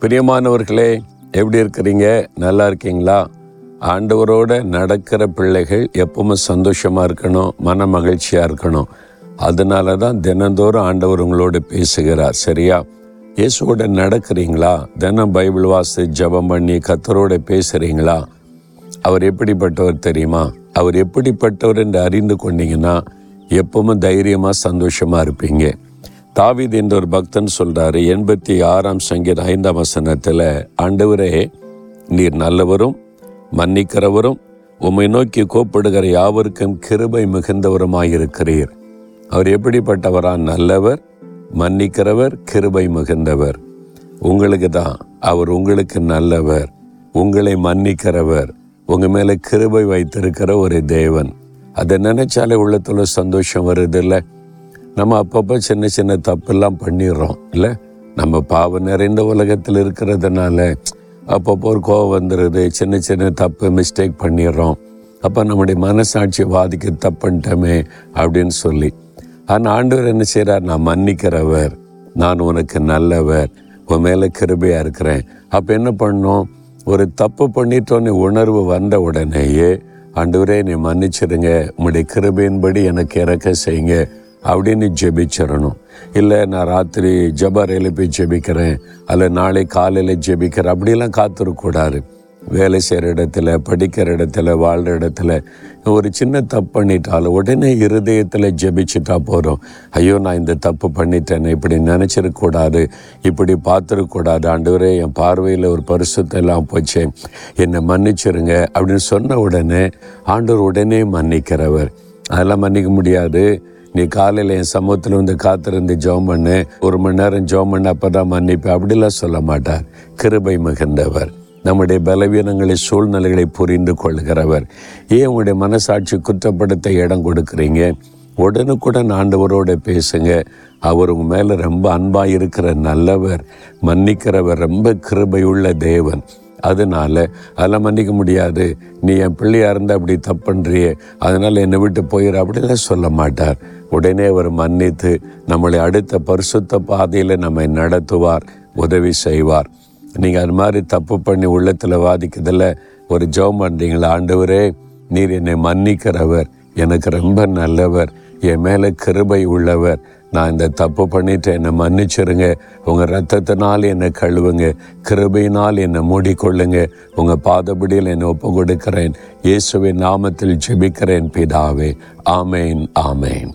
பிரியமானவர்களே எப்படி இருக்கிறீங்க? நல்லா இருக்கீங்களா? ஆண்டவரோட நடக்கிற பிள்ளைகள் எப்பவுமே சந்தோஷமா இருக்கணும் மன மகிழ்ச்சியா இருக்கணும். அதனால தான் தினந்தோறும் ஆண்டவர் உங்களோட பேசுகிறார் சரியா? இயேசுவோட நடக்கிறீங்களா? தினம் பைபிள் வாசி ஜெபம் பண்ணி கத்தரோட பேசுறீங்களா? அவர் எப்படிப்பட்டவர் தெரியுமா? அவர் எப்படிப்பட்டவர் என்று அறிந்து கொண்டீங்கன்னா எப்பவும் தைரியமாக சந்தோஷமாக இருப்பீங்க. தாவீது என்ற ஒரு பக்தன் சொல்றாரு எண்பத்தி ஆறாம் சங்கீத ஐந்தாம் வசனத்தில் ஆண்டவரே நீர் நல்லவரும் மன்னிக்கிறவரும் உம்மை நோக்கி கோப்படுகிற யாவருக்கும் கிருபை மிகுந்தவருமாயிருக்கிறீர். அவர் எப்படிப்பட்டவரா நல்லவர் மன்னிக்கிறவர் கிருபை மிகுந்தவர். உங்களுக்கு தான் அவர் உங்களுக்கு நல்லவர் உங்களை மன்னிக்கிறவர் உங்கள் மேலே கிருபை வைத்திருக்கிற ஒரு தேவன். அதை நினைச்சாலே உள்ளத்துல சந்தோஷம் வருது இல்லை? நம்ம அப்பப்போ சின்ன சின்ன தப்பெல்லாம் பண்ணிடுறோம் இல்லை? நம்ம பாவம் நிறைந்த உலகத்தில் இருக்கிறதுனால அப்பப்போ ஒரு கோவம் வந்துடுது சின்ன சின்ன தப்பு மிஸ்டேக் பண்ணிடுறோம். அப்போ நம்முடைய மனசாட்சி பாதிக்க தப்புன்ட்டோமே அப்படின்னு சொல்லி. ஆனால் ஆண்டவர் என்ன செய்கிறார் நான் மன்னிக்கிறவர் நான் உனக்கு நல்லவர் உன் மேலே கிருபையாக இருக்கிறேன். அப்போ என்ன பண்ணோம்? ஒரு தப்பு பண்ணிட்டோன்னு உணர்வு வந்த உடனேயே ஆண்டவரே நீ மன்னிச்சிடுங்க. உங்களுடைய கிருபையின்படி எனக்கு இறக்க செய்யுங்க. அப்படின்னு ஜெபிச்சிடணும். இல்லை நான் ராத்திரி ஜபரையில் எழுப்பி ஜெபிக்கிறேன். அல்ல நாளை காலையில் ஜெபிக்கிறேன். அப்படிலாம் காத்திருக்கூடாது வேலை செய்கிற இடத்துல படிக்கிற இடத்துல வாழ்கிற இடத்துல ஒரு சின்ன தப்பு பண்ணிட்டாலும் உடனே இருதயத்தில் ஜெபிச்சுட்டா போகிறோம் ஐயோ நான் இந்த தப்பு பண்ணிட்டேனே இப்படி நினச்சிருக்கூடாது இப்படி பார்த்துருக்கூடாது ஆண்டவரே என் பார்வையில் ஒரு பரிசுத்தெல்லாம் போச்சு. என்னை மன்னிச்சிருங்க அப்படின்னு சொன்ன உடனே ஆண்டவர் உடனே மன்னிக்கிறவர். அதெல்லாம் மன்னிக்க முடியாது. நீ காலையில் என் சமூகத்தில் வந்து காத்திருந்து ஜெபம் பண்ணு. ஒரு மணி நேரம் ஜோம் பண்ண அப்போ தான் மன்னிப்பு. அப்படிலாம் சொல்ல மாட்டார். கிருபை மிகுந்தவர். நம்முடைய பலவீனங்களை சூழ்நிலைகளை புரிந்து கொள்கிறவர். ஏன் உங்களுடைய மனசாட்சி குற்றப்படுத்த இடம் கொடுக்குறீங்க? உடனுக்குடன் ஆண்டவரோட பேசுங்க. அவர் உங்கள் மேலே ரொம்ப அன்பாக இருக்கிற நல்லவர் மன்னிக்கிறவர் ரொம்ப கிருபையுள்ள தேவன். அதனால அதெல்லாம் மன்னிக்க முடியாது. நீ என் பிள்ளையாக இருந்தால் அப்படி தப்புன்றியே. அதனால் என்னை விட்டு போயிடு அப்படிலாம் சொல்ல மாட்டார். உடனே அவர் மன்னித்து நம்மளை அடுத்த பரிசுத்த பாதையில் நம்மை நடத்துவார் உதவி செய்வார். நீங்கள் அது மாதிரி தப்பு பண்ணி உள்ளத்தில் வாதிக்கிறதுல ஒரு ஜெபம் பண்ணுறீங்களா ஆண்டவரே நீர் என்னை மன்னிக்கிறவர். எனக்கு ரொம்ப நல்லவர். என் மேலே கிருபை உள்ளவர். நான் இந்த தப்பு பண்ணிட்டு என்னை மன்னிச்சிருங்க. உங்கள் ரத்தத்தினால் என்னை கழுவுங்க. கிருபையினால் என்னை மூடிக்கொள்ளுங்க. உங்கள் பாதபடியில் என்னை ஒப்பு கொடுக்கிறேன் இயேசுவின் நாமத்தில் ஜெபிக்கிறேன் பிதாவே. ஆமேன் ஆமேன்.